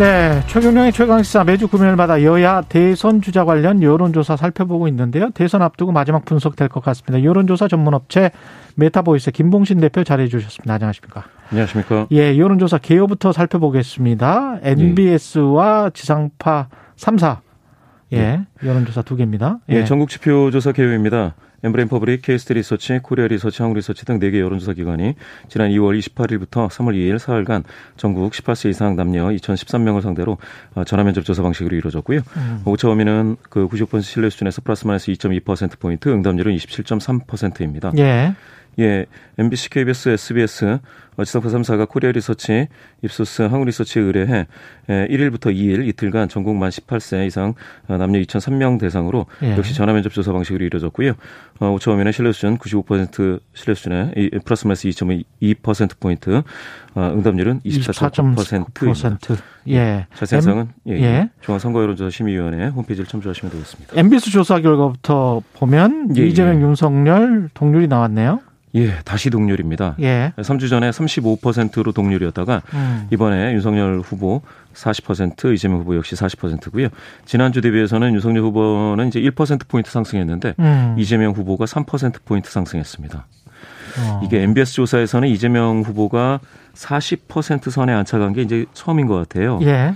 네, 최경영의 최강시사 매주 금요일마다 여야 대선 주자 관련 여론조사 살펴보고 있는데요. 대선 앞두고 마지막 분석될 것 같습니다. 여론조사 전문업체 메타보이스 김봉신 대표 자리해 주셨습니다. 안녕하십니까? 안녕하십니까? 예, 여론조사 개요부터 살펴보겠습니다. NBS와 지상파 3사 예, 여론조사 두 개입니다. 예, 예 전국 지표조사 개요입니다. 엠브레인 퍼블릭, 케이스탯 리서치, 코리아 리서치, 한국 리서치 등 4개 여론조사 기관이 지난 2월 28일부터 3월 2일 사흘간 전국 18세 이상 남녀 2,013명을 상대로 어, 전화 면접 조사 방식으로 이루어졌고요. 음. 오차 범위는 그 90% 신뢰 수준에서 플러스 마이너스 2.2%포인트, 응답률은 27.3%입니다. 예. 예, MBC, KBS, SBS, 지상파 3사가 코리아 리서치, 입소스, 한국 리서치에 의뢰해 1일부터 2일 이틀간 전국 만 18세 이상 남녀 2,003명 대상으로 예. 역시 전화 면접 조사 방식으로 이루어졌고요. 어, 처음에는 신뢰 수준 95% 신뢰 수준에 플러스 마이너스 2.2% 포인트, 어, 응답률은 24.9%입니다. 예. 자세한 사항은 예, 예. 중앙선거여론조사 심의위원회 홈페이지를 참조하시면 되겠습니다. MBS 조사 결과부터 보면 예, 이재명, 예. 윤석열 동률이 나왔네요. 예, 다시 동률입니다. 예. 3주 전에 35%로 동률이었다가 음. 이번에 윤석열 후보 40%, 이재명 후보 역시 40%고요. 지난주 대비해서는 윤석열 후보는 이제 1% 포인트 상승했는데 음. 이재명 후보가 3% 포인트 상승했습니다. 어. 이게 MBS 조사에서는 이재명 후보가 40% 선에 안착한 게 이제 처음인 것 같아요. 예.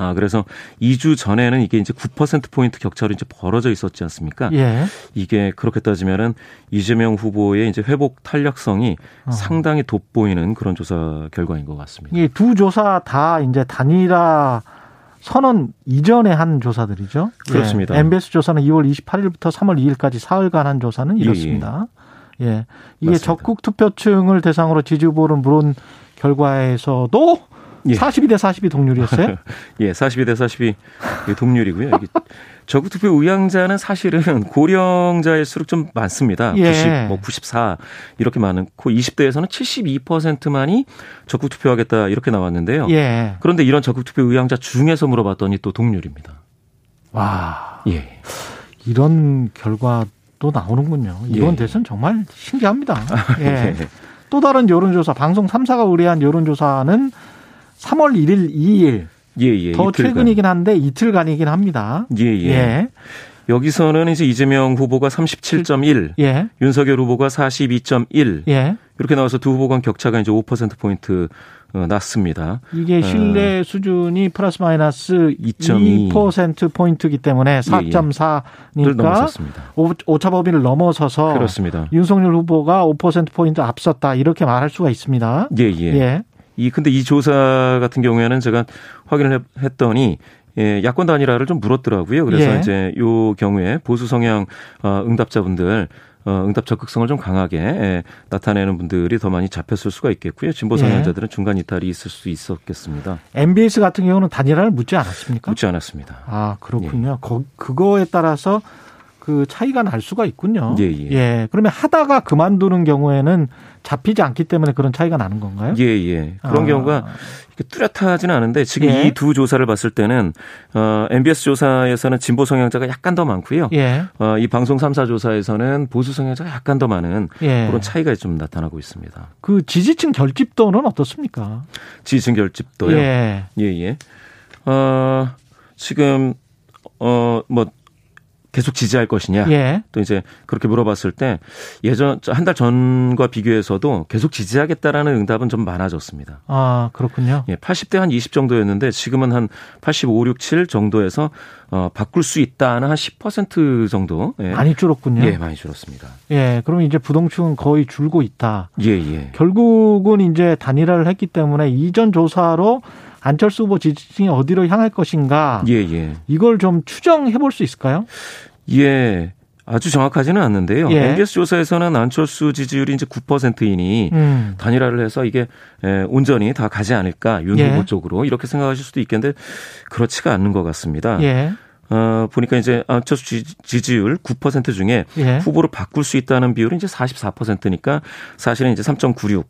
아, 그래서 2주 전에는 이게 이제 9%포인트 격차로 이제 벌어져 있었지 않습니까? 예. 이게 그렇게 따지면은 이재명 후보의 이제 회복 탄력성이 어. 상당히 돋보이는 그런 조사 결과인 것 같습니다. 이 두 조사 다 이제 단일화 선언 이전에 한 조사들이죠. 그렇습니다. 예. MBS 조사는 2월 28일부터 3월 2일까지 사흘간 한 조사는 예, 예. 이렇습니다. 예. 예. 이게 맞습니다. 적극 투표층을 대상으로 지지 후보를 물은 결과에서도 예. 42대 42 동률이었어요? 예, 42대 42 동률이고요. 이게 적극 투표 의향자는 사실은 고령자일수록 좀 많습니다. 예. 90, 뭐 94 이렇게 많고 20대에서는 72%만이 적극 투표하겠다 이렇게 나왔는데요. 예. 그런데 이런 적극 투표 의향자 중에서 물어봤더니 또 동률입니다. 와. 예. 이런 결과도 나오는군요. 이번 예. 대선 정말 신기합니다. 예. 예. 또 다른 여론조사, 방송 3사가 의뢰한 여론조사는 3월 1일, 2일. 예, 예. 더 이틀간. 최근이긴 한데 이틀간이긴 합니다. 예, 예. 예. 여기서는 이제 이재명 후보가 37.1, 예. 윤석열 후보가 42.1. 예. 이렇게 나와서 두 후보 간 격차가 이제 5% 포인트 어, 났습니다. 이게 신뢰 어. 수준이 플러스 마이너스 2.2% 포인트이기 때문에 4.4니까 예, 예. 오차 범위를 넘어서서 그렇습니다. 윤석열 후보가 5% 포인트 앞섰다 이렇게 말할 수가 있습니다. 예, 예. 예. 이 근데 이 조사 같은 경우에는 제가 확인을 했더니 예, 야권 단일화를 좀 물었더라고요. 그래서 예. 이제 요 경우에 보수 성향 어, 응답자분들 어, 응답 적극성을 좀 강하게 예, 나타내는 분들이 더 많이 잡혔을 수가 있겠고요. 진보 예. 성향자들은 예. 중간 이탈이 있을 수 있었겠습니다. MBS 같은 경우는 단일화를 묻지 않았습니까? 묻지 않았습니다. 아 그렇군요. 예. 거, 그거에 따라서 그 차이가 날 수가 있군요. 예, 예. 예. 그러면 하다가 그만두는 경우에는 잡히지 않기 때문에 그런 차이가 나는 건가요? 예, 예. 그런 아. 경우가 뚜렷하지는 않은데 지금 예. 이두 조사를 봤을 때는 어 MBS 조사에서는 진보 성향자가 약간 더 많고요. 예. 어 이 방송 3사 조사에서는 보수 성향자가 약간 더 많은 예. 그런 차이가 좀 나타나고 있습니다. 그 지지층 결집도는 어떻습니까? 지지층 결집도요? 예. 예, 예. 어 지금 어 뭐 계속 지지할 것이냐. 예. 또 이제 그렇게 물어봤을 때 예전 한 달 전과 비교해서도 계속 지지하겠다라는 응답은 좀 많아졌습니다. 아 그렇군요. 예, 80대 한 20 정도였는데 지금은 한 85, 6, 7 정도에서 어, 바꿀 수 있다는 한 10% 정도. 예. 많이 줄었군요. 예, 많이 줄었습니다. 예, 그럼 이제 부동층은 거의 줄고 있다. 예, 예. 결국은 이제 단일화를 했기 때문에 이전 조사로 안철수 후보 지지층이 어디로 향할 것인가. 예, 예. 이걸 좀 추정해 볼 수 있을까요? 예. 아주 정확하지는 않는데요. 예. MBS 조사에서는 안철수 지지율이 이제 9%이니 음. 단일화를 해서 이게 온전히 다 가지 않을까 윤 후보 예. 쪽으로 이렇게 생각하실 수도 있겠는데 그렇지가 않는 것 같습니다. 예. 어, 보니까 이제 안철수 지지율 9% 중에 예. 후보를 바꿀 수 있다는 비율이 이제 44%니까 사실은 이제 3.96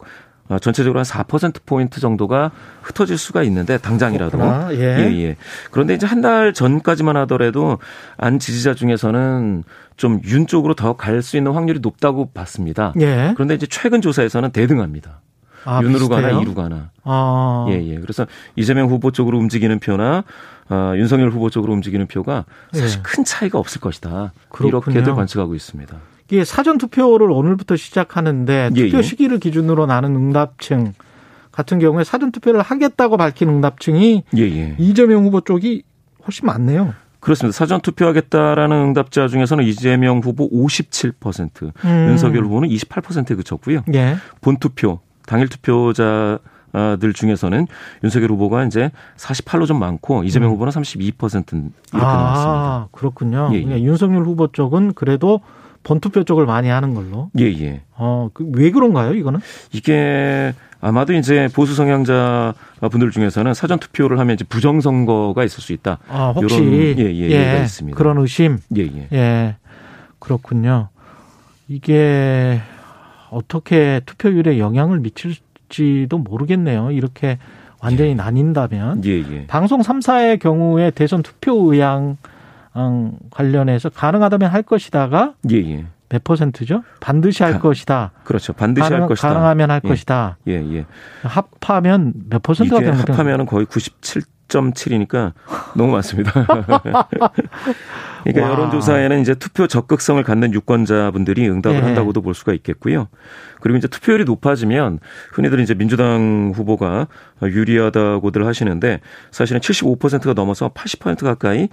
어, 전체적으로 한 4%포인트 정도가 흩어질 수가 있는데, 당장이라도. 예. 예, 예. 그런데 이제 한 달 전까지만 하더라도 안 지지자 중에서는 좀 윤 쪽으로 더 갈 수 있는 확률이 높다고 봤습니다. 예. 그런데 이제 최근 조사에서는 대등합니다. 아, 윤으로 비슷해요? 가나 이루 가나. 아. 예, 예. 그래서 이재명 후보 쪽으로 움직이는 표나 어, 윤석열 후보 쪽으로 움직이는 표가 사실 예. 큰 차이가 없을 것이다. 그렇군요. 이렇게들 관측하고 있습니다. 이게 사전 투표를 오늘부터 시작하는데 예, 투표 예. 시기를 기준으로 나는 응답층 같은 경우에 사전 투표를 하겠다고 밝힌 응답층이 예, 예. 이재명 후보 쪽이 훨씬 많네요. 그렇습니다. 사전 투표하겠다라는 응답자 중에서는 이재명 후보 57%, 음. 윤석열 후보는 28%에 그쳤고요. 예. 본 투표, 당일 투표자 들 중에서는 윤석열 후보가 이제 48로 좀 많고 이재명 음. 후보는 32% 이렇게 아, 나왔습니다. 그렇군요. 예, 예. 그러니까 윤석열 후보 쪽은 그래도 본투표 쪽을 많이 하는 걸로. 예, 예. 어, 그왜 그런가요, 이거는? 이게 아마도 이제 보수 성향자 분들 중에서는 사전 투표를 하면 이제 부정 선거가 있을 수 있다. 아, 혹시 이런 예, 예, 예, 있습니다. 그런 의심. 예, 예. 예. 그렇군요. 이게 어떻게 투표율에 영향을 미칠지도 모르겠네요. 이렇게 완전히 예. 나뉜다면. 예, 예. 방송 3사의 경우에 대선 투표 의향 관련해서 가능하다면 할 것이다가 예, 예. 몇 퍼센트죠? 반드시 할 가, 것이다. 그렇죠. 반드시 가능, 할 것이다. 가능하면 할 예. 것이다. 예, 예. 합하면 몇 퍼센트가 되는 거죠? 합하면 거의 97.7이니까 너무 많습니다. 그러니까 와. 여론조사에는 이제 투표 적극성을 갖는 유권자분들이 응답을 예. 한다고도 볼 수가 있겠고요. 그리고 이제 투표율이 높아지면 흔히들 이제 민주당 후보가 유리하다고들 하시는데 사실은 75%가 넘어서 80% 가까이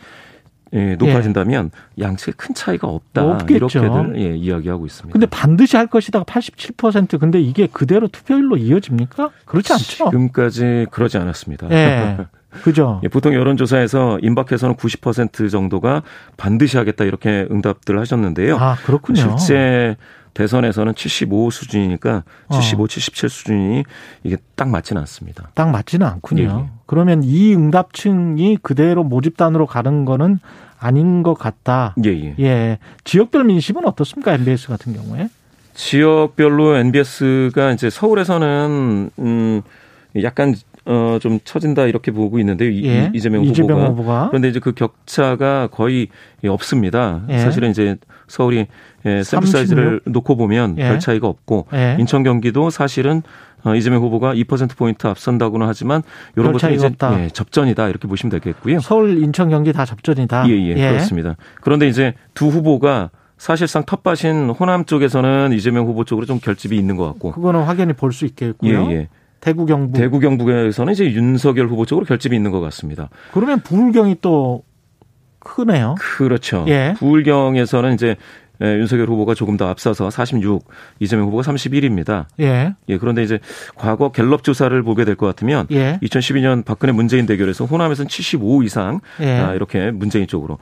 예, 높아진다면 예. 양측에 큰 차이가 없다. 없겠죠. 이렇게들 예, 이야기하고 있습니다. 근데 반드시 할 것이다 87% 근데 이게 그대로 투표율로 이어집니까? 그렇지 않죠. 지금까지 그러지 않았습니다. 예. 그죠. 예, 보통 여론조사에서 임박해서는 90% 정도가 반드시 하겠다 이렇게 응답들 하셨는데요. 아, 그렇군요. 실제 대선에서는 75 수준이니까 75, 어. 77 수준이 이게 딱 맞지는 않습니다. 딱 맞지는 않군요. 예, 예. 그러면 이 응답층이 그대로 모집단으로 가는 거는 아닌 것 같다. 예, 예. 예. 지역별 민심은 어떻습니까? MBS 같은 경우에? 지역별로 NBS가 이제 서울에서는 음 약간 어, 좀 처진다 이렇게 보고 있는데요. 예. 이재명, 이재명 후보가. 후보가. 그런데 이제 그 격차가 거의 없습니다. 예. 사실은 이제 서울이 예, 샘플 사이즈를 놓고 보면 예. 별 차이가 없고 예. 인천 경기도 사실은 어, 이재명 후보가 2% 포인트 앞선다고는 하지만 이런 것은 이제 예, 접전이다 이렇게 보시면 되겠고요. 서울, 인천 경기 다 접전이다. 예, 예, 예. 그렇습니다. 그런데 이제 두 후보가 사실상 텃밭인 호남 쪽에서는 이재명 후보 쪽으로 좀 결집이 있는 것 같고. 그거는 확연히 볼 수 있겠고요. 예, 예. 대구 경북. 대구 경북에서는 이제 윤석열 후보 쪽으로 결집이 있는 것 같습니다. 그러면 부울경이 또 크네요. 그렇죠. 예. 부울경에서는 이제 예, 윤석열 후보가 조금 더 앞서서 46, 이재명 후보가 31입니다. 예. 예. 그런데 이제 과거 갤럽 조사를 보게 될 것 같으면 예. 2012년 박근혜 문재인 대결에서 호남에서는 75 이상 예. 아, 이렇게 문재인 쪽으로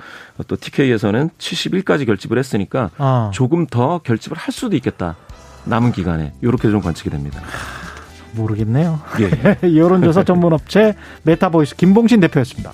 또 TK에서는 71까지 결집을 했으니까 어. 조금 더 결집을 할 수도 있겠다. 남은 기간에 이렇게 좀 관측이 됩니다. 모르겠네요. 예. 여론조사 전문업체 메타보이스 김봉신 대표였습니다.